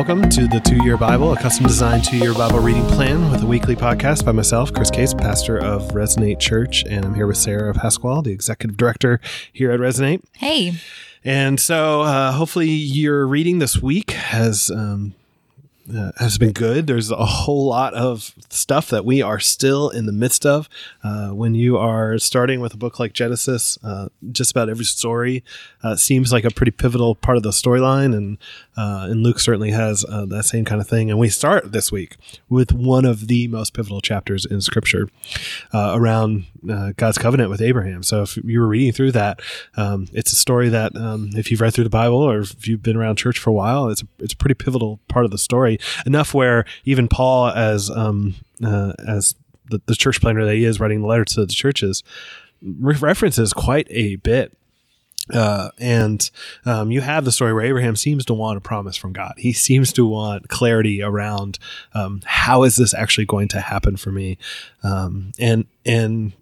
Welcome to the Two Year Bible, a custom designed two year Bible reading plan with a weekly podcast by myself, Chris Case, pastor of Resonate Church. And I'm here with Sarah of Pasquale, the executive director here at Resonate. Hey. And so uh, hopefully your reading this week has um, uh, has been good. There's a whole lot of stuff that we are still in the midst of. Uh, when you are starting with a book like Genesis, uh, just about every story uh, seems like a pretty pivotal part of the storyline, and uh, and Luke certainly has uh, that same kind of thing. And we start this week with one of the most pivotal chapters in Scripture around God's covenant with Abraham. So if you were reading through that, um, it's a story that um, if you've read through the Bible or if you've been around church for a while, it's a, it's a pretty pivotal part of the story enough where even Paul, as um, uh, as the, the, church planner that he is, writing the letter to the churches, re- references quite a bit. Uh, and um, you have the story where Abraham seems to want a promise from God. He seems to want clarity around um, how is this actually going to happen for me, um, and and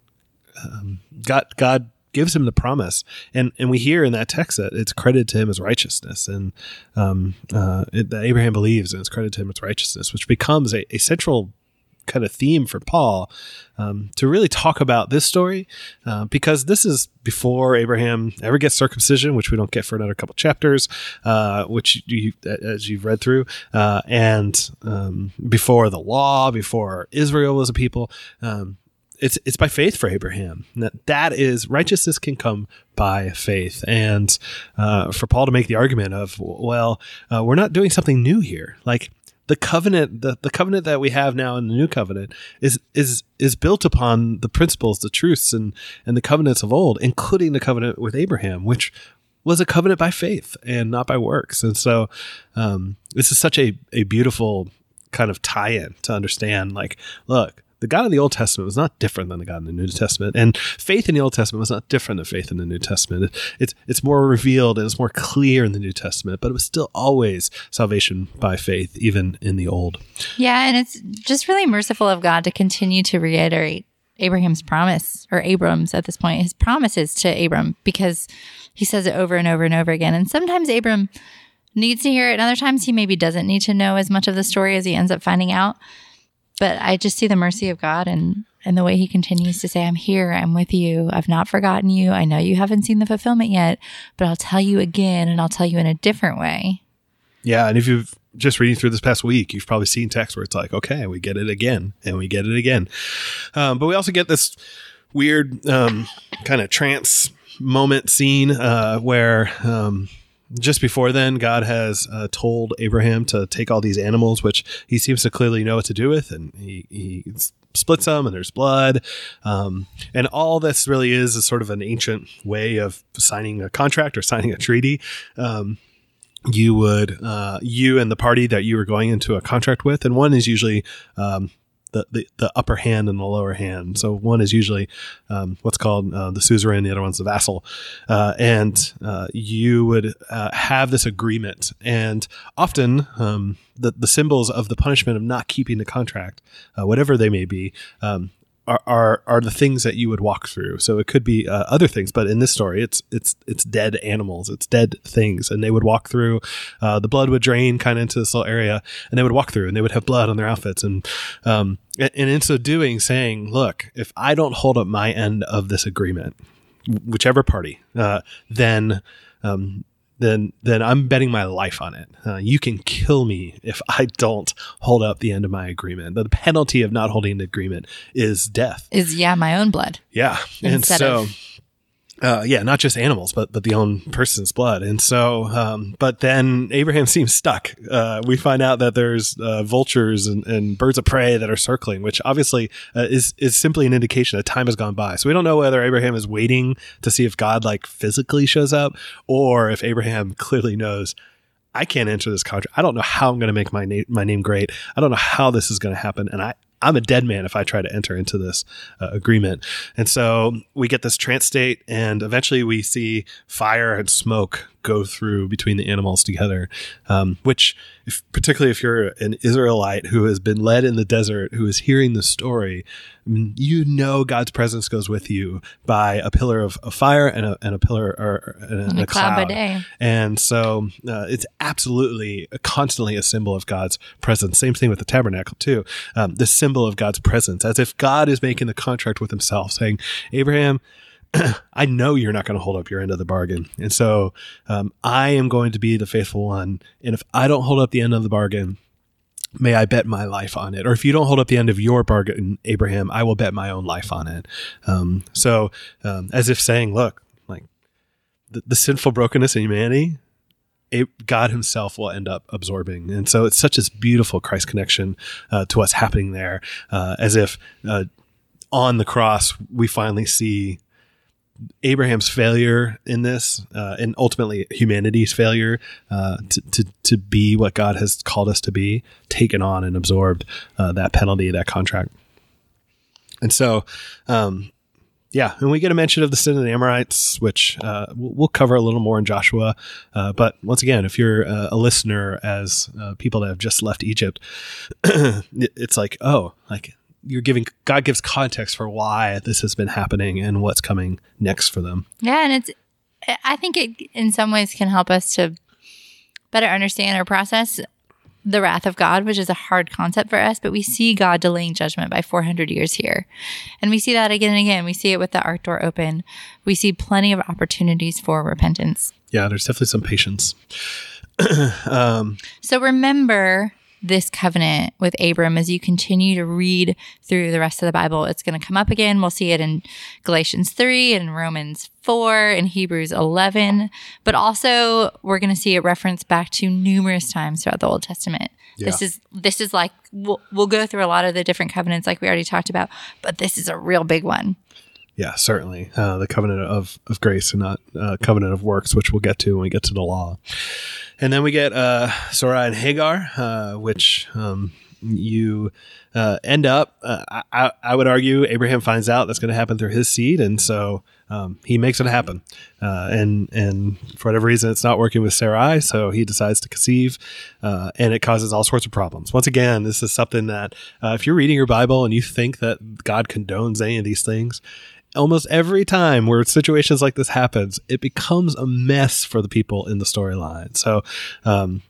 um, God God gives him the promise, and and we hear in that text that it's credited to him as righteousness, and um, uh, it, that Abraham believes, and it's credited to him as righteousness, which becomes a, a central kind of theme for Paul um, to really talk about this story uh, because this is before Abraham ever gets circumcision, which we don't get for another couple chapters, uh, which you, as you've read through, uh, and um, before the law, before Israel was a people. Um, it's it's by faith for Abraham. That that is righteousness can come by faith, and uh, for Paul to make the argument of well, uh, we're not doing something new here. Like the covenant, the, the covenant that we have now in the new covenant is is is built upon the principles, the truths, and and the covenants of old, including the covenant with Abraham, which was a covenant by faith and not by works. And so, um, this is such a a beautiful kind of tie-in to understand. Like, look the God of the Old Testament was not different than the God in the New mm-hmm. Testament, and faith in the Old Testament was not different than faith in the New Testament. It's it's more revealed and it's more clear in the New Testament, but it was still always salvation by faith, even in the Old. Yeah, and it's just really merciful of God to continue to reiterate Abraham's promise, or Abram's at this point, his promises to Abram, because he says it over and over and over again. And sometimes Abram needs to hear it, and other times he maybe doesn't need to know as much of the story as he ends up finding out. But I just see the mercy of God and and the way he continues to say, I'm here, I'm with you, I've not forgotten you. I know you haven't seen the fulfillment yet, but I'll tell you again and I'll tell you in a different way. Yeah. And if you've just reading through this past week, you've probably seen text where it's like, okay, we get it again and we get it again. Um, but we also get this weird um, kind of trance moment scene uh, where um, just before then, God has uh, told Abraham to take all these animals, which he seems to clearly know what to do with, and he, he splits them, and there's blood. Um, and all this really is is sort of an ancient way of signing a contract or signing a treaty. Um, you would uh, you and the party that you were going into a contract with, and one is usually um, the, the, the, upper hand and the lower hand. So one is usually um, what's called uh, the suzerain, the other one's the vassal. Uh, and uh, you would uh, have this agreement. And often um, the, the symbols of the punishment of not keeping the contract, uh, whatever they may be, um, are, are, are the things that you would walk through. So it could be uh, other things, but in this story, it's it's it's dead animals, it's dead things, and they would walk through. Uh, the blood would drain kind of into this little area, and they would walk through, and they would have blood on their outfits, and um, and in so doing, saying, "Look, if I don't hold up my end of this agreement, whichever party, uh, then." Um, then then I'm betting my life on it. Uh, you can kill me if I don't hold up the end of my agreement. The penalty of not holding the agreement is death. Is yeah, my own blood. Yeah, and so. Uh, yeah, not just animals, but but the own person's blood. And so, um, but then Abraham seems stuck. Uh, we find out that there's uh, vultures and, and, birds of prey that are circling, which obviously uh, is is simply an indication that time has gone by. So we don't know whether Abraham is waiting to see if God like physically shows up, or if Abraham clearly knows I can't enter this contract. I don't know how I'm going to make my name my name great. I don't know how this is going to happen, and I I'm a dead man if I try to enter into this uh, agreement. And so we get this trance state, and eventually we see fire and smoke go through between the animals together. Um, which, if, particularly if you're an Israelite who has been led in the desert, who is hearing the story, you know God's presence goes with you by a pillar of, of fire and a, and a pillar or and a, and a a cloud by cloud. day. And so uh, it's absolutely constantly a symbol of God's presence. Same thing with the tabernacle, too. Um, the symbol of God's presence, as if God is making the contract with himself, saying, Abraham, I know you're not going to hold up your end of the bargain. And so um, I am going to be the faithful one. And if I don't hold up the end of the bargain, may I bet my life on it. Or if you don't hold up the end of your bargain, Abraham, I will bet my own life on it. Um, so um, as if saying, look, like the, the sinful brokenness in humanity, it, God Himself will end up absorbing, and so it's such a beautiful Christ connection uh, to what's happening there, uh, as if uh, on the cross we finally see Abraham's failure in this, uh, and ultimately humanity's failure uh, to, to to be what God has called us to be, taken on and absorbed uh, that penalty, that contract, and so. Um, yeah, and we get a mention of the sin of the Amorites, which uh, we'll cover a little more in Joshua. Uh, but once again, if you're uh, a listener as uh, people that have just left Egypt, it's like, oh, like you're giving God gives context for why this has been happening and what's coming next for them. Yeah, and it's I think it in some ways can help us to better understand or process the wrath of God, which is a hard concept for us, but we see God delaying judgment by 400 years here. And we see that again and again. We see it with the ark door open. We see plenty of opportunities for repentance. Yeah, there's definitely some patience. um, So remember this covenant with Abram as you continue to read through the rest of the Bible. It's going to come up again. We'll see it in Galatians 3 and Romans 4 and Hebrews 11, but also we're going to see it referenced back to numerous times throughout the Old Testament. This is this is like we'll, we'll go through a lot of the different covenants like we already talked about, but this is a real big one. Yeah, certainly uh, the covenant of, of grace and not uh, covenant of works, which we'll get to when we get to the law. And then we get uh, and Hagar, uh, which um, you uh, end up. Uh, I, I would argue Abraham finds out that's going to happen through his seed, and so um, he makes it happen. Uh, and and for whatever reason, it's not working with Sarai, so he decides to conceive, uh, and it causes all sorts of problems. Once again, this is something that uh, if you're reading your Bible and you think that God condones any of these things, almost every time where situations like this happens, it becomes a mess for the people in the storyline. So, um,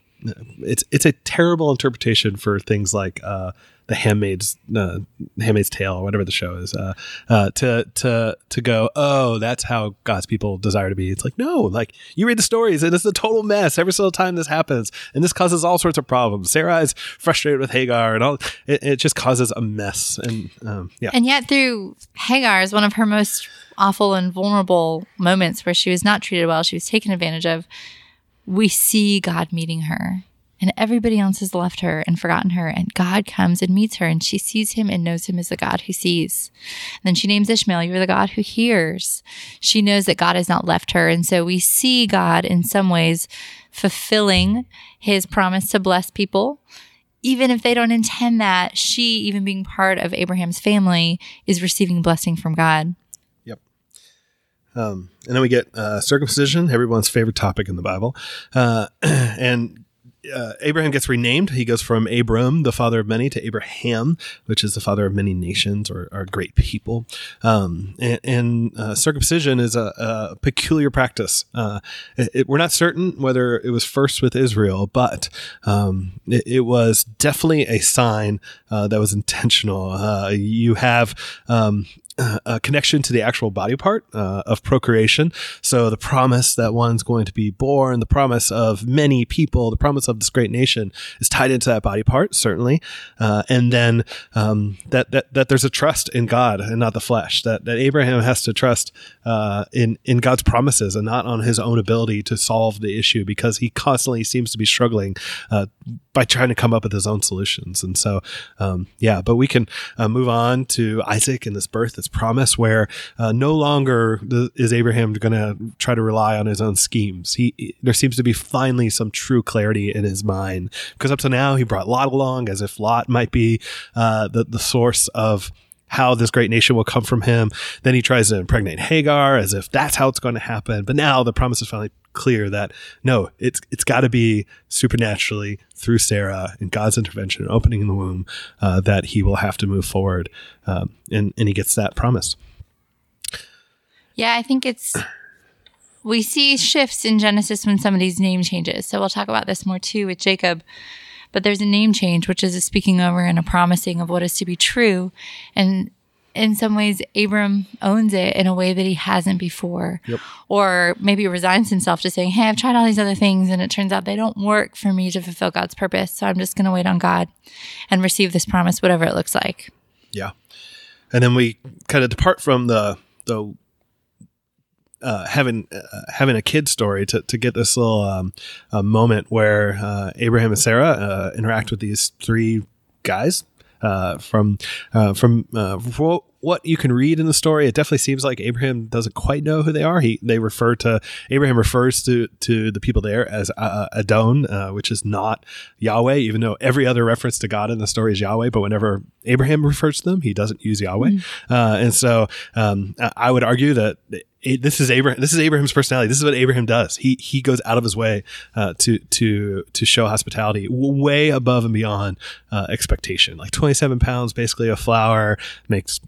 it's it's a terrible interpretation for things like uh, the Handmaid's uh, Handmaid's Tale or whatever the show is. Uh, uh, to to to go, oh, that's how God's people desire to be. It's like no, like you read the stories and it's a total mess every single time this happens, and this causes all sorts of problems. Sarah is frustrated with Hagar, and all it, it just causes a mess. And um, yeah, And yet, through Hagar is one of her most awful and vulnerable moments where she was not treated well, she was taken advantage of. We see God meeting her, and everybody else has left her and forgotten her. And God comes and meets her, and she sees him and knows him as the God who sees. And then she names Ishmael, You're the God who hears. She knows that God has not left her. And so we see God in some ways fulfilling his promise to bless people even if they don't intend that, she, even being part of Abraham's family, is receiving blessing from God. Um, and then we get uh, circumcision, everyone's favorite topic in the Bible. Uh, and uh, Abraham gets renamed. He goes from Abram, the father of many, to Abraham, which is the father of many nations or, or great people. Um, and and uh, circumcision is a, a peculiar practice. Uh, it, it- we're not certain whether it was first with Israel, but um, it, it was definitely a sign uh, that was intentional. Uh, you have um, a connection to the actual body part uh, of procreation. So the promise that one's going to be born, the promise of many people, the promise of this great nation is tied into that body part, certainly. Uh, and then um, that, that that there's a trust in God and not the flesh. That that Abraham has to trust uh, in in God's promises and not on his own ability to solve the issue because he constantly seems to be struggling uh, by trying to come up with his own solutions. And so, um, yeah, but we can uh, move on to Isaac and this birth, this promise, where uh, no longer is Abraham going to try to rely on his own schemes. He, he- there seems to be finally some true clarity in his mind because up to now he brought Lot along as if Lot might be uh, the the source of how this great nation will come from him. Then he tries to impregnate Hagar as if that's how it's going to happen. But now the promise is finally clear that no, it's it's got to be supernaturally through Sarah and God's intervention and opening in the womb uh, that he will have to move forward, um, and and he gets that promise. Yeah, I think it's we see shifts in Genesis when somebody's name changes. So we'll talk about this more too with Jacob. But there's a name change, which is a speaking over and a promising of what is to be true. And in some ways, Abram owns it in a way that he hasn't before. Yep. Or maybe resigns himself to saying, Hey, I've tried all these other things and it turns out they don't work for me to fulfill God's purpose. So I'm just going to wait on God and receive this promise, whatever it looks like. Yeah, and then we kind of depart from the the uh, having uh, having a kid story to, to get this little um, uh, moment where uh, Abraham and Sarah uh, interact with these three guys uh, from from what, what you can read in the story. It definitely seems like Abraham doesn't quite know who they are. He they refer to Abraham refers to to the people there as Adon, which is not Yahweh, even though every other reference to God in the story is Yahweh. But whenever Abraham refers to them, he doesn't use Yahweh, mm-hmm. and so um, I would argue that this is Abraham. This is Abraham's personality. This is what Abraham does. He he goes out of his way uh, to to to show hospitality way above and beyond uh, expectation. Like twenty seven pounds, basically a flour makes.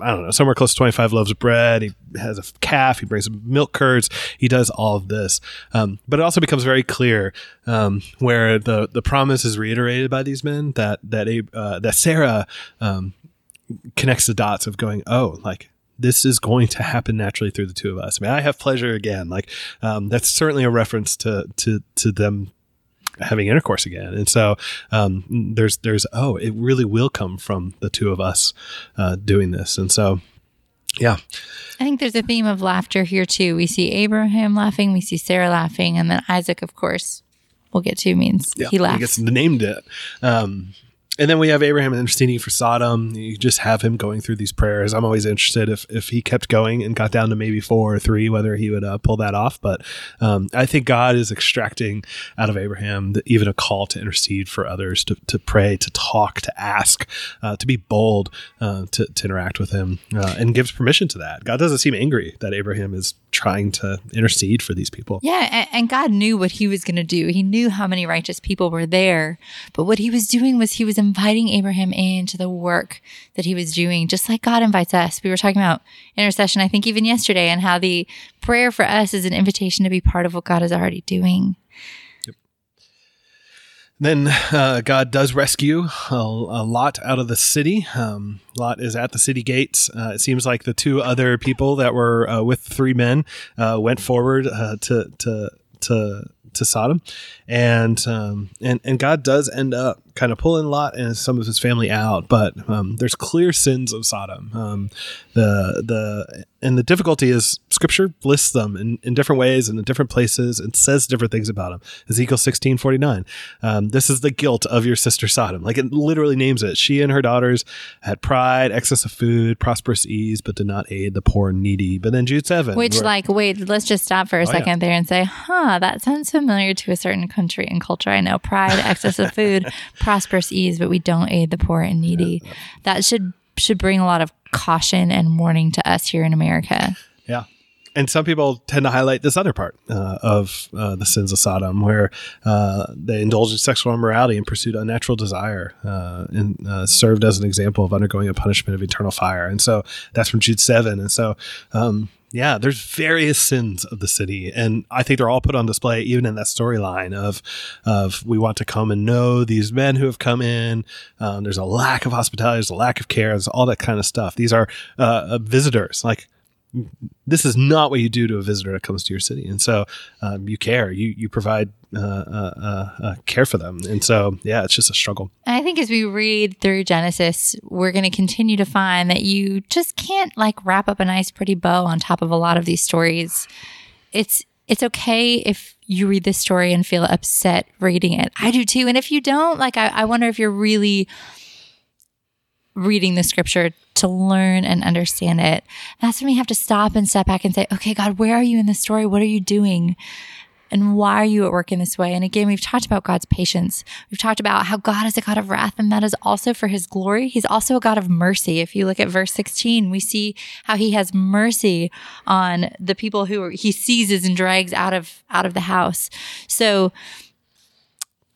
I don't know, somewhere close to 25 loaves of bread. He has a calf. He brings milk curds. He does all of this. Um, but it also becomes very clear um, where the, the promise is reiterated by these men that that uh, that Sarah um, connects the dots of going, oh, like this is going to happen naturally through the two of us. I mean, I have pleasure again. Like um, that's certainly a reference to to to them having intercourse again. And so um, there's there's oh, it really will come from the two of us uh, doing this. And so yeah. I think there's a theme of laughter here too. We see Abraham laughing, we see Sarah laughing, and then Isaac, of course, we'll get to means yeah, he laughs. He gets named it. Um, and then we have Abraham interceding for Sodom. You just have him going through these prayers. I'm always interested if, if he kept going and got down to maybe four or three, whether he would uh, pull that off. But um, I think God is extracting out of Abraham the, even a call to intercede for others, to, to pray, to talk, to ask, uh, to be bold, uh, to, to interact with him, uh, and gives permission to that. God doesn't seem angry that Abraham is trying to intercede for these people. Yeah, and, and God knew what he was going to do. He knew how many righteous people were there. But what he was doing was he was inviting Abraham into the work that he was doing, just like God invites us. We were talking about intercession, I think, even yesterday, and how the prayer for us is an invitation to be part of what God is already doing. Then uh, God does rescue a, a, Lot out of the city. Um, Lot is at the city gates. Uh, it seems like the two other people that were uh, with three men uh, went forward uh, to to to to Sodom, and um, and and God does end up kind of pulling Lot and some of his family out, but um, there's clear sins of Sodom. Um, the the and the difficulty is Scripture lists them in, in different ways and in different places and says different things about them. Ezekiel sixteen forty nine. Um, this is the guilt of your sister Sodom. Like it literally names it. She and her daughters had pride, excess of food, prosperous ease, but did not aid the poor and needy. But then Jude seven, which where, like wait, let's just stop for a oh, second yeah. there and say, huh, that sounds familiar to a certain country and culture. I know pride, excess of food, prosperous ease, but we don't aid the poor and needy. Yeah. That should should bring a lot of caution and warning to us here in America. Yeah. And some people tend to highlight this other part uh, of uh, the sins of Sodom, where uh, they indulged in sexual immorality and pursued unnatural desire, uh, and uh, served as an example of undergoing a punishment of eternal fire. And so that's from Jude seven. And so um, yeah, there's various sins of the city, and I think they're all put on display, even in that storyline of of we want to come and know these men who have come in. Um, there's a lack of hospitality, there's a lack of care, there's all that kind of stuff. These are uh, visitors, like this is not what you do to a visitor that comes to your city, and so um, you care, you you provide uh, uh, uh, uh care for them, and so yeah, it's just a struggle. I think as we read through Genesis, we're going to continue to find that you just can't like wrap up a nice, pretty bow on top of a lot of these stories. It's it's okay if you read this story and feel upset reading it. I do too, and if you don't, like, I, I wonder if you're really reading the scripture to learn and understand it. That's when we have to stop and step back and say, okay, God, where are you in the story? What are you doing? And why are you at work in this way? And again, we've talked about God's patience. We've talked about how God is a God of wrath and that is also for his glory. He's also a God of mercy. If you look at verse 16, we see how he has mercy on the people who he seizes and drags out of, out of the house. So,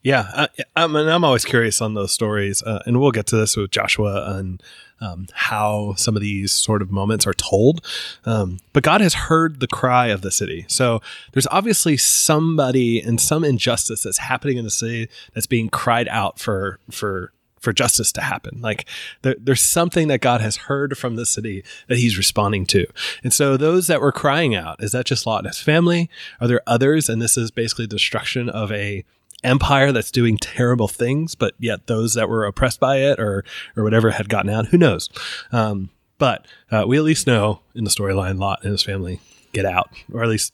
yeah, I, I'm, and I'm always curious on those stories, uh, and we'll get to this with Joshua and um, how some of these sort of moments are told. Um, but God has heard the cry of the city, so there's obviously somebody and some injustice that's happening in the city that's being cried out for for for justice to happen. Like there, there's something that God has heard from the city that He's responding to, and so those that were crying out is that just Lot and his family? Are there others? And this is basically destruction of a empire that's doing terrible things, but yet those that were oppressed by it or or whatever had gotten out. Who knows? Um, but uh, we at least know in the storyline, Lot and his family get out, or at least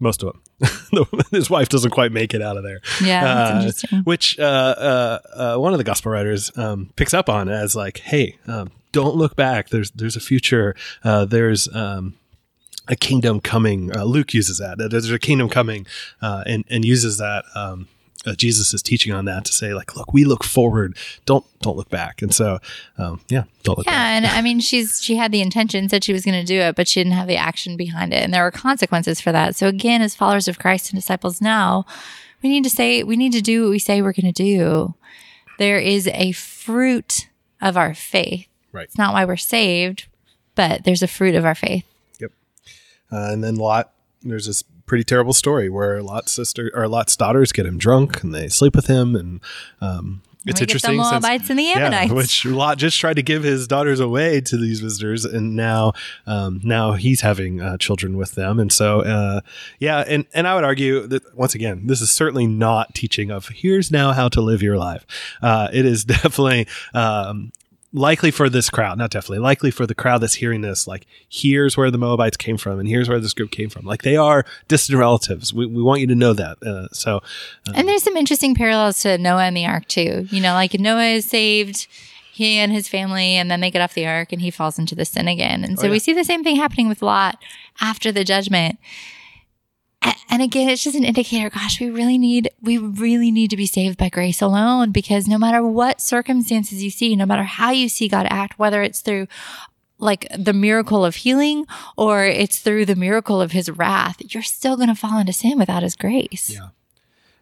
most of them. his wife doesn't quite make it out of there. Yeah, Uh, which uh, uh, uh, one of the gospel writers um, picks up on as like, hey, um, don't look back. There's there's a future. Uh, there's um, a kingdom coming. Uh, Luke uses that. that There's a kingdom coming, uh, and and uses that. Um, uh, Jesus is teaching on that to say like, look, we look forward. Don't don't look back. And so, um, yeah, don't look back. Yeah, and I mean, she's she had the intention, said she was going to do it, but she didn't have the action behind it, and there were consequences for that. So again, as followers of Christ and disciples now, we need to say we need to do what we say we're going to do. There is a fruit of our faith. Right. It's not why we're saved, but there's a fruit of our faith. Yep. Uh, and then Lot, there's this pretty terrible story where Lot's sister or Lot's daughters get him drunk and they sleep with him, and um, it's we get the interesting. since- Moabites and the Yeah, Ammonites. which Lot just tried to give his daughters away to these visitors, and now, um, now he's having uh, children with them, and so, uh, yeah, and and I would argue that once again, this is certainly not teaching of here's now how to live your life. Uh, it is definitely. Um, Likely for this crowd, not definitely, likely for the crowd that's hearing this, like, here's where the Moabites came from, and here's where this group came from. Like, they are distant relatives. We, we want you to know that. Uh, so, And there's some interesting parallels to Noah and the ark too. You know, like Noah is saved, he and his family, and then they get off the ark and he falls into the sin again. And so Oh, yeah. we see the same thing happening with Lot after the judgment. And again, it's just an indicator. Gosh, we really need, we really need to be saved by grace alone because no matter what circumstances you see, no matter how you see God act, whether it's through like the miracle of healing or it's through the miracle of his wrath, you're still going to fall into sin without his grace. Yeah.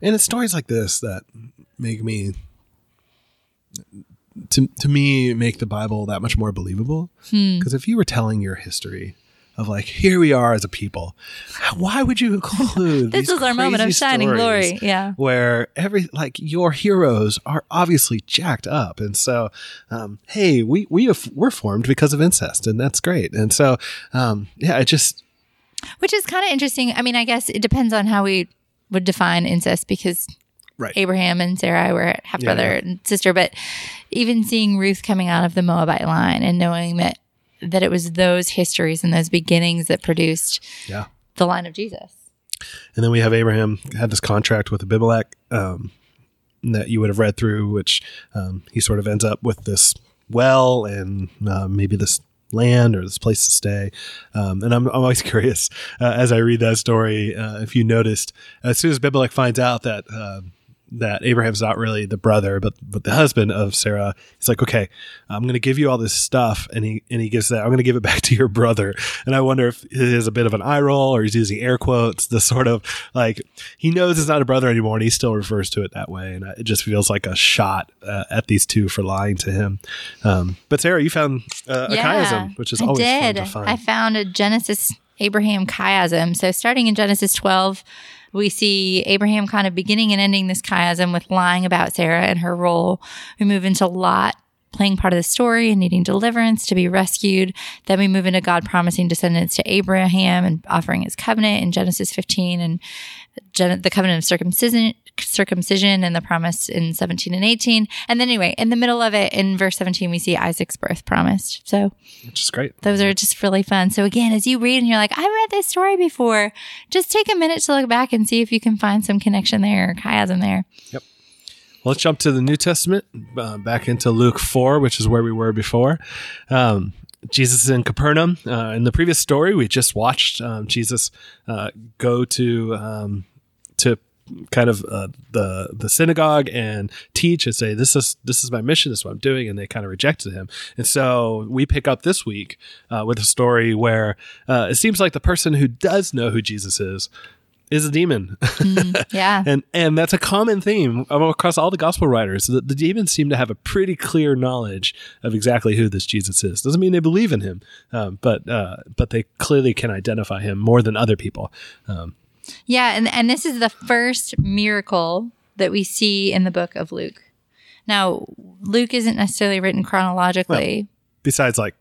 And it's stories like this that make me to to me make the Bible that much more believable. Hmm. Because if you were telling your history of like here we are as a people, why would you include This is our moment of shining glory. Yeah. Where every like your heroes are obviously jacked up, and so um, hey, we we have, we're formed because of incest, and that's great. And so um, yeah, it just Which is kind of interesting. I mean, I guess it depends on how we would define incest because right. Abraham and Sarai were half Yeah, brother yeah. and sister. But even seeing Ruth coming out of the Moabite line and knowing that that it was those histories and those beginnings that produced Yeah. the line of Jesus. And then we have Abraham had this contract with Abimelech um, that you would have read through, which um, he sort of ends up with this well and uh, maybe this land or this place to stay. Um, and I'm, I'm always curious uh, as I read that story uh, if you noticed as soon as Abimelech finds out that. That Abraham's not really the brother, but but the husband of Sarah. He's like, okay, I'm going to give you all this stuff, and he and he gives that. I'm going to give it back to your brother. And I wonder if it is a bit of an eye roll, or he's using air quotes. The sort of like he knows it's not a brother anymore, and he still refers to it that way. And it just feels like a shot uh, at these two for lying to him. Um, but Sarah, you found uh, a chiasm, which is I always did. fun to find. I found a Genesis Abraham chiasm. So starting in Genesis 12, we see Abraham kind of beginning and ending this chiasm with lying about Sarah and her role. We move into Lot playing part of the story and needing deliverance to be rescued. Then we move into God promising descendants to Abraham and offering his covenant in Genesis 15 and the covenant of circumcision circumcision and the promise in 17 and 18 and then anyway in the middle of it in verse 17 we see isaac's birth promised so which is great. those are just really fun. So again, as you read and you're like, I've read this story before, just take a minute to look back and see if you can find some connection there or chiasm there. Yep. Let's jump to the New Testament, uh, back into Luke 4, which is where we were before. Um, Jesus is in Capernaum. Uh, in the previous story, we just watched um, Jesus uh, go to um, to kind of uh, the the synagogue and teach and say this is this is my mission this is what i'm doing and they kind of rejected him. And so we pick up this week uh, with a story where uh, it seems like the person who does know who jesus is is a demon. Yeah. and and that's a common theme across all the gospel writers. The, the demons seem to have a pretty clear knowledge of exactly who this jesus is. Doesn't mean they believe in him um, but uh, but they clearly can identify him more than other people um, Yeah, and and this is the first miracle that we see in the book of Luke. Now, Luke isn't necessarily written chronologically. besides like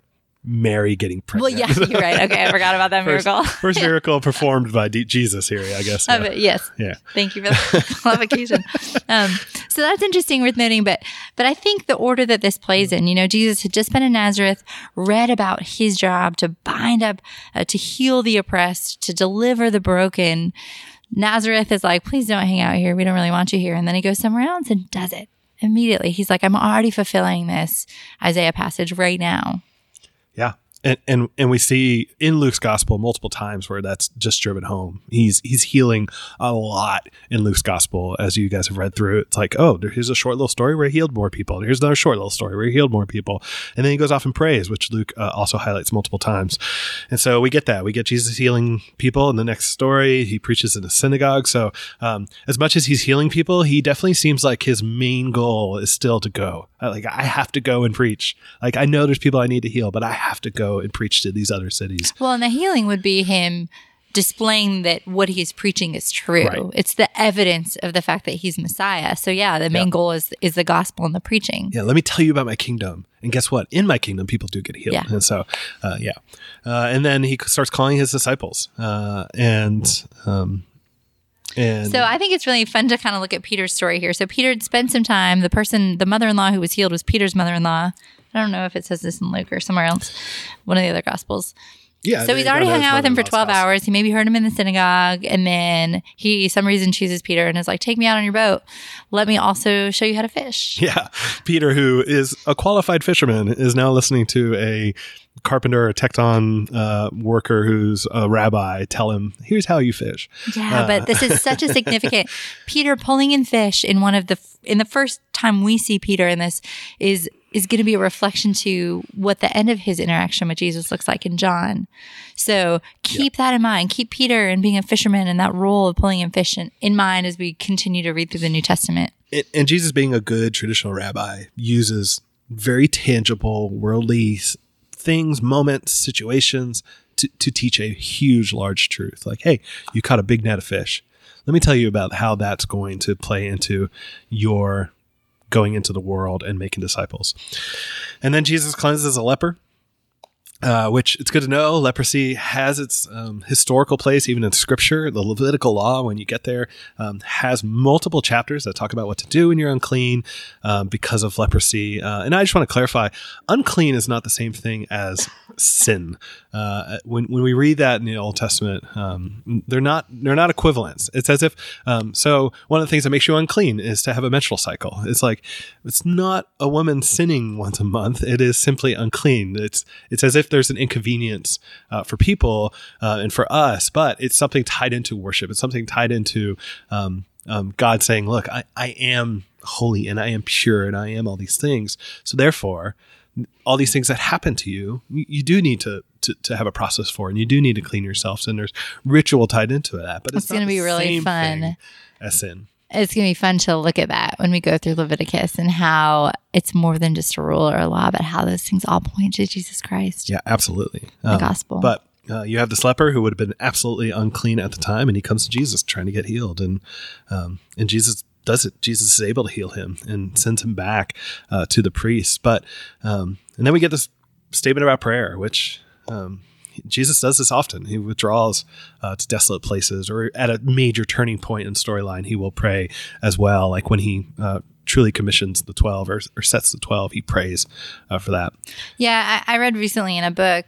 Mary getting pregnant. Well, yeah, you're right. Okay, I forgot about that First, miracle. first miracle performed by D- Jesus here, I guess. Yeah. yes, yeah. Thank you for the clarification. Um, so that's interesting, worth noting. But but I think the order that this plays in, you know, Jesus had just been in Nazareth, read about his job to bind up, uh, to heal the oppressed, to deliver the broken. Nazareth is like, please don't hang out here. We don't really want you here. And then he goes somewhere else and does it immediately. He's like, I'm already fulfilling this Isaiah passage right now. And, and and we see in Luke's gospel multiple times where that's just driven home. He's he's healing a lot in Luke's gospel as you guys have read through. It's like, oh, here's a short little story where he healed more people. Here's another short little story where he healed more people, and then he goes off and prays, which Luke uh, also highlights multiple times. And so we get that. We get Jesus healing people in the next story. He preaches in a synagogue. So um, as much as he's healing people, he definitely seems like his main goal is still to go. Like I have to go and preach. Like I know there's people I need to heal, but I have to go and preach to these other cities. Well, and the healing would be him displaying that what he is preaching is true. Right. It's the evidence of the fact that he's Messiah. So yeah, the main Yeah. goal is is the gospel and the preaching. Yeah, let me tell you about my kingdom. And guess what? In my kingdom, people do get healed. Yeah. And so, uh, yeah. Uh, and then he starts calling his disciples. Uh, and, um, and So I think it's really fun to kind of look at Peter's story here. So Peter had spent some time. The person, the mother-in-law who was healed was Peter's mother-in-law. I don't know if it says this in Luke or somewhere else, one of the other gospels. yeah, So he's already hung out with him for 12 house. hours. He maybe heard him in the synagogue. And then he, some reason, chooses Peter and is like, take me out on your boat. Let me also show you how to fish. Yeah. Peter, who is a qualified fisherman, is now listening to a carpenter or tekton uh, worker who's a rabbi tell him, here's how you fish. Yeah, but this is such a significant Peter pulling in fish in one of the in the first time we see Peter in this is is going to be a reflection to what the end of his interaction with Jesus looks like in John. So keep that in mind. Keep Peter and being a fisherman and that role of pulling in fish in, in mind as we continue to read through the New Testament. and, and Jesus, being a good traditional rabbi, uses very tangible, worldly things, moments, situations to, to teach a huge, large truth. Like, hey, you caught a big net of fish. Let me tell you about how that's going to play into your going into the world and making disciples. And then Jesus cleanses a leper. Uh, which it's good to know. Leprosy has its um, historical place even in scripture. The levitical law when you get there um, has multiple chapters that talk about what to do when you're unclean um, because of leprosy. Uh, and i just want to clarify unclean is not the same thing as sin. Uh, when, when we read that in the old testament um, they're not they're not equivalents. It's as if um, so one of the things that makes you unclean is to have a menstrual cycle. It's like it's not a woman sinning once a month. It is simply unclean. It's it's as if there's an inconvenience uh, for people uh, and for us but it's something tied into worship it's something tied into um, um, god saying look I, I am holy and i am pure and i am all these things so therefore all these things that happen to you, you, do need to, to to have a process for, and you do need to clean yourself. And there's ritual tied into that. But it's, It's gonna be really fun. as sin. It's going to be fun to look at that when we go through Leviticus and how it's more than just a rule or a law, but how those things all point to Jesus Christ. Yeah, absolutely. The Um, gospel. But uh, you have this leper who would have been absolutely unclean at the time, and he comes to Jesus trying to get healed, and um, and Jesus does it. Jesus is able to heal him and sends him back uh, to the priest. But um, and then we get this statement about prayer, which. Um, Jesus does this often. He withdraws uh, to desolate places, or at a major turning point in storyline, he will pray as well. Like when he uh, truly commissions the twelve or, or sets the twelve, he prays uh, for that. Yeah, I, I read recently in a book,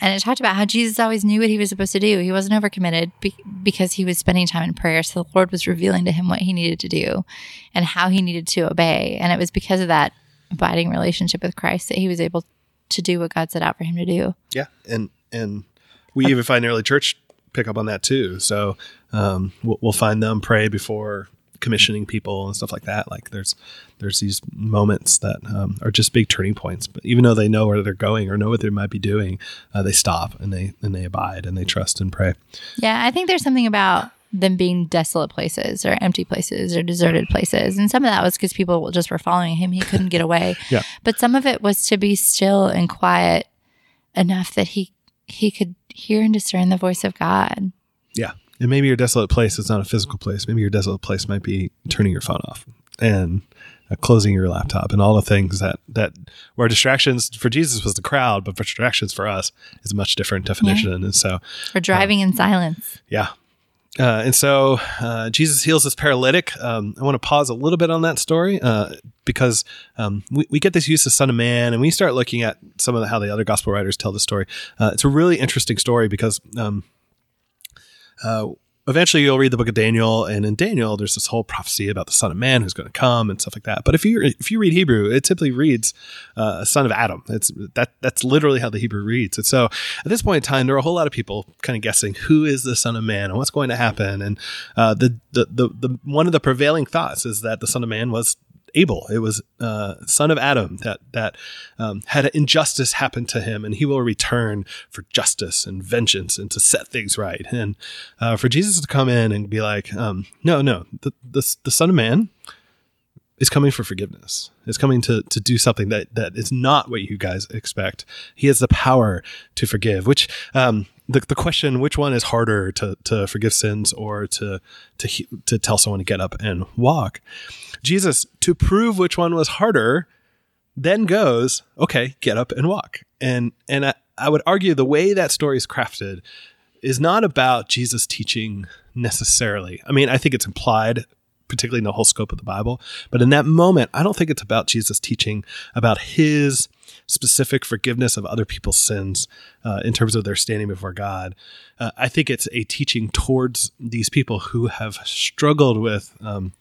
and it talked about how Jesus always knew what he was supposed to do. He wasn't overcommitted be- because he was spending time in prayer. So the Lord was revealing to him what he needed to do and how he needed to obey. And it was because of that abiding relationship with Christ that he was able to do what God set out for him to do. Yeah, and and we even find in early church pick up on that too. So um, we'll, we'll find them pray before commissioning people and stuff like that. Like there's there's these moments that um, are just big turning points. But even though they know where they're going or know what they might be doing, uh, they stop and they and they abide and they trust and pray. Yeah, I think there's something about them being desolate places or empty places or deserted places. And some of that was because people just were following him. He couldn't get away. Yeah. But some of it was to be still and quiet enough that he he could hear and discern the voice of God. Yeah. And maybe your desolate place is not a physical place. Maybe your desolate place might be turning your phone off and uh, closing your laptop and all the things that that where distractions for Jesus was the crowd, but for distractions for us is a much different definition. And so, Or driving in silence. yeah. Uh, and so uh, Jesus heals this paralytic. Um, I want to pause a little bit on that story uh, because um, we, we get this use of Son of Man, and we start looking at some of the, how the other gospel writers tell the story. Uh, it's a really interesting story because um, uh, eventually you'll read the book of Daniel, and in Daniel there's this whole prophecy about the Son of Man who's going to come and stuff like that. But if you if you read Hebrew, it typically reads uh, son of Adam. It's that that's literally how the Hebrew reads. And so at this point in time, there are a whole lot of people kind of guessing who is the Son of Man and what's going to happen. And uh, the, the the the one of the prevailing thoughts is that the Son of Man was Abel. It was uh, son of Adam that that um, had an injustice happen to him, and he will return for justice and vengeance and to set things right. And uh, for Jesus to come in and be like, um, no, no, the, the the Son of Man is coming for forgiveness. Is coming to to do something that that is not what you guys expect. He has the power to forgive. Which um, the the question, which one is harder to to forgive sins or to to to tell someone to get up and walk? Jesus, to prove which one was harder, then goes, okay, get up and walk. And and I, I would argue the way that story is crafted is not about Jesus teaching necessarily. I mean, I think it's implied, particularly in the whole scope of the Bible. But in that moment, I don't think it's about Jesus teaching about his specific forgiveness of other people's sins uh, in terms of their standing before God. Uh, I think it's a teaching towards these people who have struggled with um,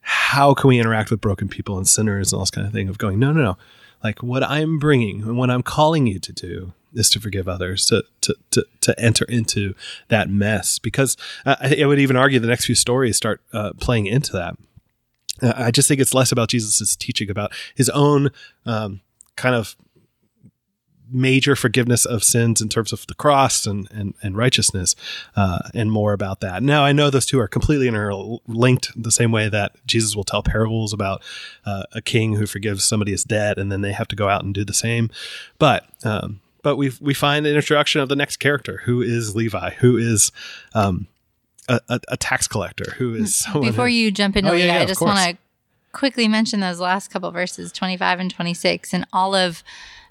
how can we interact with broken people and sinners and all this kind of thing of going, no, no, no. Like what I'm bringing and what I'm calling you to do is to forgive others, to to to, to enter into that mess. Because I, I would even argue the next few stories start uh, playing into that. Uh, I just think it's less about Jesus' teaching about his own um, kind of major forgiveness of sins in terms of the cross and and, and righteousness, uh, and more about that. Now I know those two are completely interlinked, the same way that Jesus will tell parables about uh, a king who forgives somebody his debt, and then they have to go out and do the same. But um, but we we find an introduction of the next character, who is Levi, who is um, a, a, a tax collector, who is Before who- you jump into Oh, yeah, Levi, yeah, I just want to quickly mention those last couple verses, 25 and 26, and all of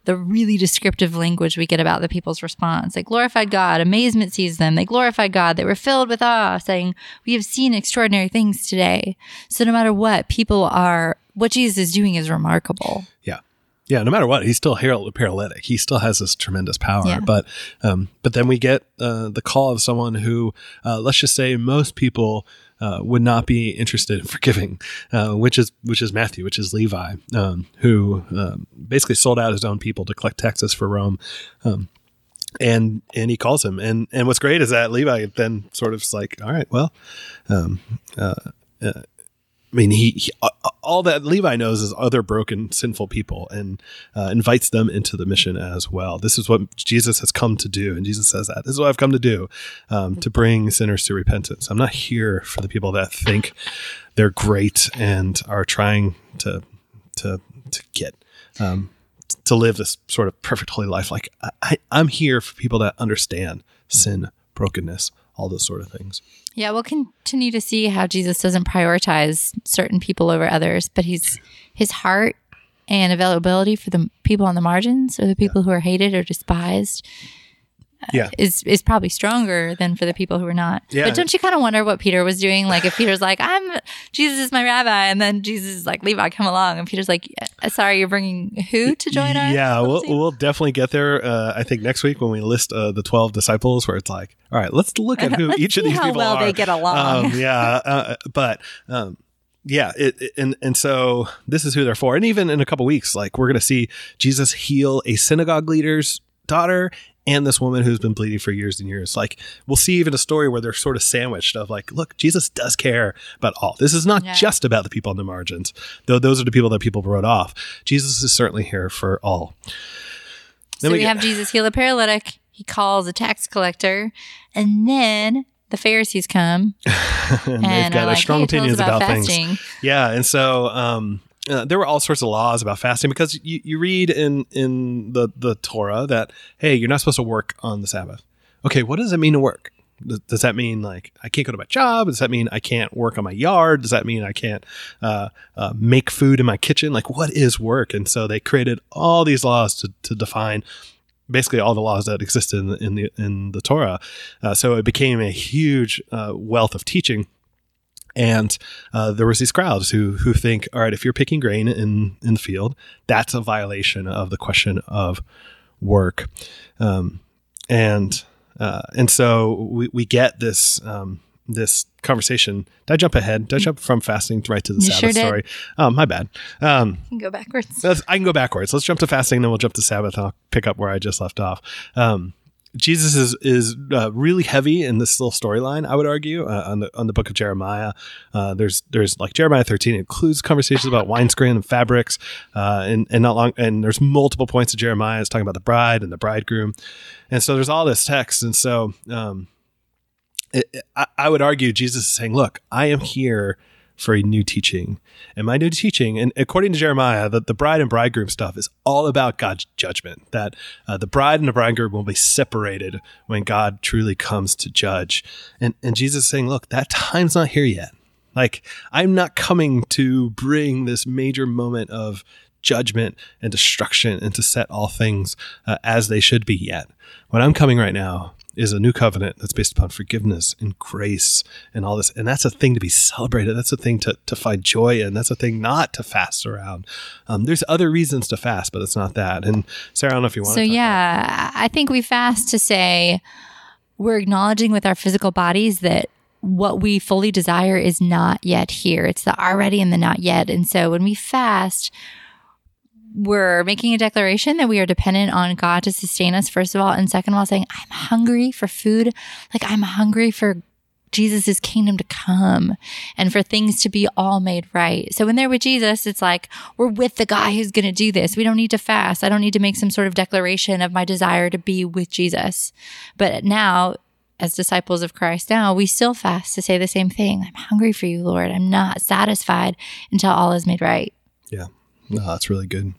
the really descriptive language we get about the people's response. They glorified God, amazement seized them. They glorified God. They were filled with awe, saying, We have seen extraordinary things today. So no matter what, people are, what Jesus is doing is remarkable. Yeah. Yeah, no matter what, he's still paralytic. He still has this tremendous power. Yeah. But um, but then we get uh, the call of someone who, uh, let's just say, most people uh, would not be interested in forgiving, uh, which is which is Matthew, which is Levi, um, who um, basically sold out his own people to collect taxes for Rome. Um, and and he calls him, and and what's great is that Levi then sort of is like, all right, well, um, uh, uh, I mean, he, he uh, all that Levi knows is other broken, sinful people, and uh, invites them into the mission as well. This is what Jesus has come to do, and Jesus says that this is what I've come to do, um, to bring sinners to repentance. I'm not here for the people that think they're great and are trying to to to get um, to live this sort of perfect holy life. Like I, I'm here for people that understand sin, brokenness, all those sort of things. Yeah, we'll continue to see how Jesus doesn't prioritize certain people over others, but he's his heart and availability for the people on the margins or the people who are hated or despised Yeah. is is probably stronger than for the people who are not. Yeah. But don't you kind of wonder what Peter was doing? Like if Peter's like, "I'm Jesus is my rabbi," and then Jesus is like, "Levi, come along," and Peter's like, "Sorry, you're bringing who to join us?" yeah we'll, team?" we'll definitely get there uh, i think next week when we list uh, the 12 disciples where it's like all right let's look at who each of these how people well are they get along. um, yeah uh, but um, yeah it, it- and and so this is who they're for and even in a couple weeks like we're gonna see jesus heal a synagogue leader's daughter and this woman who's been bleeding for years and years. Like we'll see even a story where they're sort of sandwiched of like, look, Jesus does care about all. This is not Yeah. just about the people on the margins, though those are the people that people wrote off. Jesus is certainly here for all. So we, we get- have Jesus heal a paralytic. He calls a tax collector, and then the Pharisees come and, and they've got a like, strong "Hey, opinions about, about, fasting." things. Yeah, and so um, uh, there were all sorts of laws about fasting because you, you read in in the the Torah that hey, you're not supposed to work on the Sabbath. Okay, what does it mean to work? Does, does that mean like I can't go to my job? Does that mean I can't work on my yard? Does that mean I can't uh, uh, make food in my kitchen? Like, what is work? And so they created all these laws to, to define basically all the laws that existed in the in the, in the Torah. Uh, so it became a huge uh, wealth of teaching. And uh, there was these crowds who who think, all right, if you're picking grain in in the field, that's a violation of the question of work, um, and uh, and so we, we get this um, this conversation. Did I jump ahead? Did I jump from fasting right to the You Sabbath sure story? Oh, my bad. Um, You can go backwards. Let's, I can go backwards. Let's jump to fasting, then we'll jump to Sabbath. And I'll pick up where I just left off. Um, Jesus is is uh, really heavy in this little storyline. I would argue uh, on the on the book of Jeremiah. Uh, there's there's like Jeremiah 13 includes conversations about wineskin and fabrics, uh, and and not long and there's multiple points of Jeremiah. It's talking about the bride and the bridegroom, and so there's all this text, and so um, it- I, I would argue Jesus is saying, "Look, I am here for a new teaching, and my new teaching, and according to Jeremiah, that the bride and bridegroom stuff is all about God's judgment. That uh, the bride and the bridegroom will be separated when God truly comes to judge. And and Jesus is saying, "Look, that time's not here yet. Like I'm not coming to bring this major moment of." Judgment and destruction, and to set all things uh, as they should be yet. What I'm coming right now is a new covenant that's based upon forgiveness and grace and all this. And that's a thing to be celebrated. That's a thing to, to find joy in. That's a thing not to fast around. Um, there's other reasons to fast, but it's not that. And Sarah, I don't know if you want So to. So, yeah, I think we fast to say we're acknowledging with our physical bodies that what we fully desire is not yet here. It's the already and the not yet. And so when we fast, we're making a declaration that we are dependent on God to sustain us, first of all. And second of all, saying, I'm hungry for food. Like I'm hungry for Jesus' kingdom to come and for things to be all made right. So when they're with Jesus, it's like we're with the guy who's going to do this. We don't need to fast. I don't need to make some sort of declaration of my desire to be with Jesus. But now, as disciples of Christ now, we still fast to say the same thing. I'm hungry for you, Lord. I'm not satisfied until all is made right. Yeah. No, that's really good.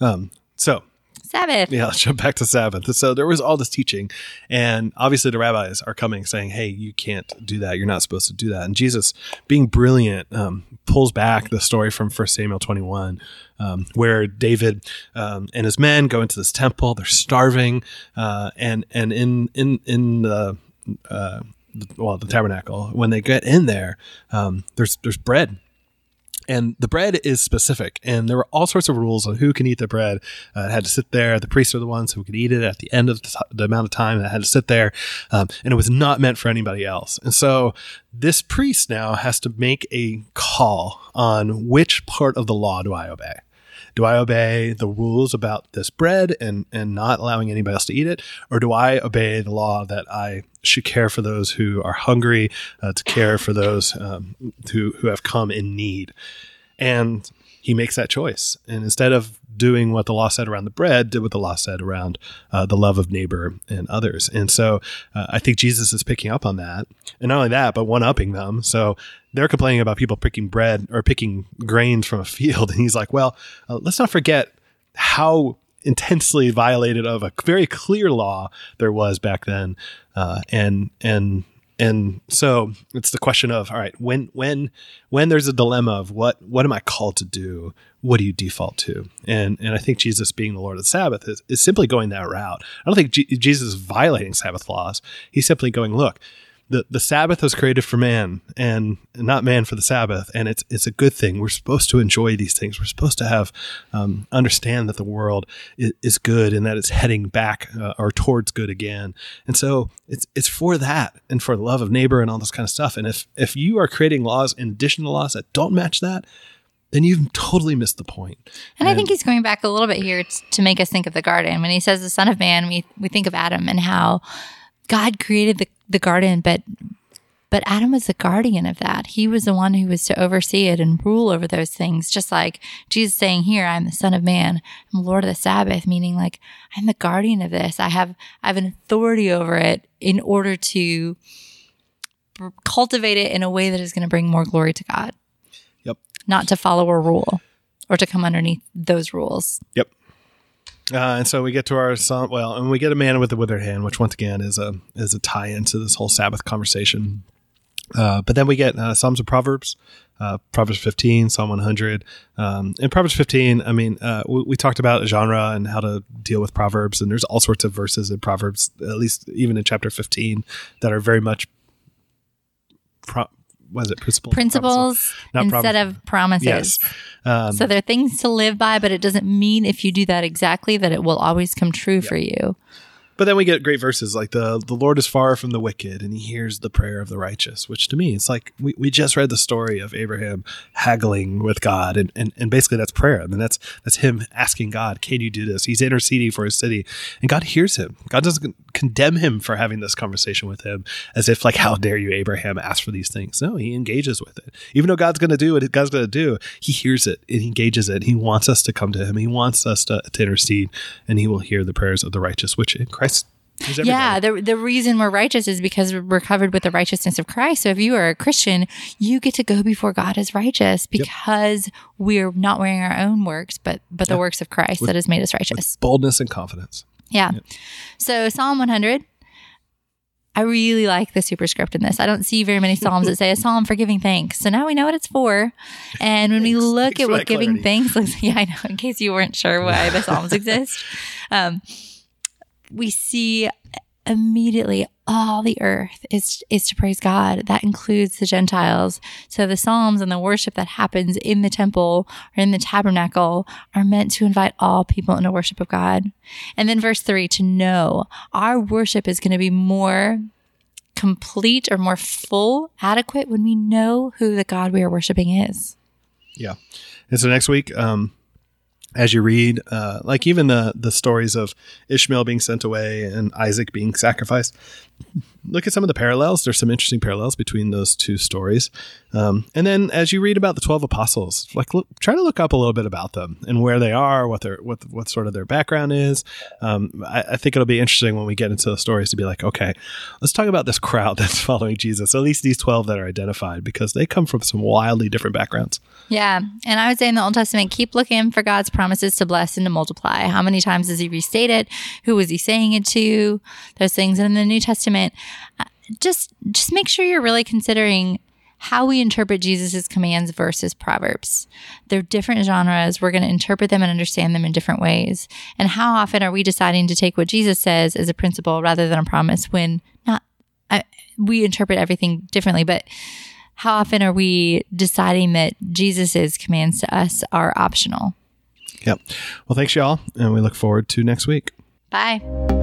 Um, so Sabbath. yeah, let's jump back to Sabbath. So there was all this teaching, and obviously the rabbis are coming saying, "Hey, you can't do that. You're not supposed to do that." And Jesus, being brilliant, um, pulls back the story from 1 Samuel 21, um, where David um, and his men go into this temple. They're starving, uh, and and in in in the uh, well the tabernacle when they get in there, um, there's there's bread and the bread is specific and there were all sorts of rules on who can eat the bread. Uh, it had to sit there. The priests are the ones who could eat it at the end of the, t- the amount of time that it had to sit there um, and it was not meant for anybody else. And so this priest now has to make a call on which part of the law do i obey do I obey the rules about this bread and, and not allowing anybody else to eat it? Or do I obey the law that I should care for those who are hungry, uh, to care for those um, who, who have come in need? And he makes that choice. And instead of doing what the law said around the bread, did what the law said around uh, the love of neighbor and others. And so uh, I think Jesus is picking up on that. And not only that, but one upping them. So they're complaining about people picking bread or picking grains from a field. And he's like, well, uh, let's not forget how intensely violated of a very clear law there was back then. Uh, and, and, and so it's the question of all right when when when there's a dilemma of what what am i called to do? What do you default to? And and i think jesus being the lord of the sabbath is, is simply going that route. I don't think G- jesus is violating sabbath laws. He's simply going look the, the Sabbath was created for man and not man for the Sabbath. And it's, it's a good thing. We're supposed to enjoy these things. We're supposed to have, um, understand that the world is, is good and that it's heading back uh, or towards good again. And so it's, it's for that and for the love of neighbor and all this kind of stuff. And if, if you are creating laws in addition to laws that don't match that, then you've totally missed the point. And, I think he's going back a little bit here t- to make us think of the garden. When he says the Son of Man, we we think of Adam and how God created the, the garden, but but Adam was the guardian of that. He was the one who was to oversee it and rule over those things. Just like Jesus saying here, I'm the Son of Man, I'm Lord of the Sabbath, meaning like I'm the guardian of this. I have I have an authority over it in order to cultivate it in a way that is going to bring more glory to God. Yep. Not to follow a rule or to come underneath those rules. Yep. Uh, and so we get to our song. Well, and we get a man with a withered hand, which once again is a is a tie into this whole Sabbath conversation. Uh, but then we get uh, Psalms of Proverbs, uh, Proverbs 15, Psalm 100. Um, in Proverbs 15, I mean, uh, we, we, talked about genre and how to deal with Proverbs, and there's all sorts of verses in Proverbs, at least even in chapter 15, that are very much. Pro- was it principles? Principles instead of promises. Yes. Um, so they're things to live by, but it doesn't mean if you do that exactly that it will always come true yeah. for you. But then we get great verses like the the Lord is far from the wicked and he hears the prayer of the righteous, which to me it's like we, we just read the story of Abraham haggling with God and, and, and basically that's prayer. I mean that's that's him asking God, Can you do this? He's interceding for his city. And God hears him. God doesn't condemn him for having this conversation with him as if like, How dare you, Abraham, ask for these things? No, he engages with it. Even though God's gonna do what God's gonna do, he hears it and he engages it. He wants us to come to him. He wants us to, to intercede and he will hear the prayers of the righteous, which in Christ yeah, the the reason we're righteous is because we're covered with the righteousness of Christ. So if you are a Christian, you get to go before God as righteous because yep. we're not wearing our own works, but but the yep. works of Christ with, that has made us righteous. boldness and confidence. Yeah. Yep. So Psalm 100. I really like the superscript in this. I don't see very many psalms that say a psalm for giving thanks. So now we know what it's for. And when we look at what giving clarity. thanks looks, yeah, I know. In case you weren't sure why the psalms exist. Um, we see immediately all the earth is is to praise God. That includes the Gentiles. So the psalms and the worship that happens in the temple or in the tabernacle are meant to invite all people into worship of God. And then verse 3 to know our worship is going to be more complete or more full, adequate when we know who the God we are worshiping is. Yeah. And so next week um as you read, uh, like even the the stories of Ishmael being sent away and Isaac being sacrificed, look at some of the parallels. There's some interesting parallels between those two stories. Um, and then as you read about the 12 apostles, like look, try to look up a little bit about them and where they are, what their, what, what sort of their background is. Um, I, I, think it'll be interesting when we get into the stories to be like, okay, let's talk about this crowd that's following Jesus, at least these 12 that are identified because they come from some wildly different backgrounds. Yeah. And I would say in the Old Testament, keep looking for God's promises to bless and to multiply. How many times does he restate it? Who was he saying it to? Those things. In the New Testament, uh, just just make sure you're really considering how we interpret Jesus' commands versus Proverbs. They're different genres. We're going to interpret them and understand them in different ways. And how often are we deciding to take what Jesus says as a principle rather than a promise when not, I, we interpret everything differently, but how often are we deciding that Jesus' commands to us are optional? Yep. Well, thanks, y'all. And we look forward to next week. Bye.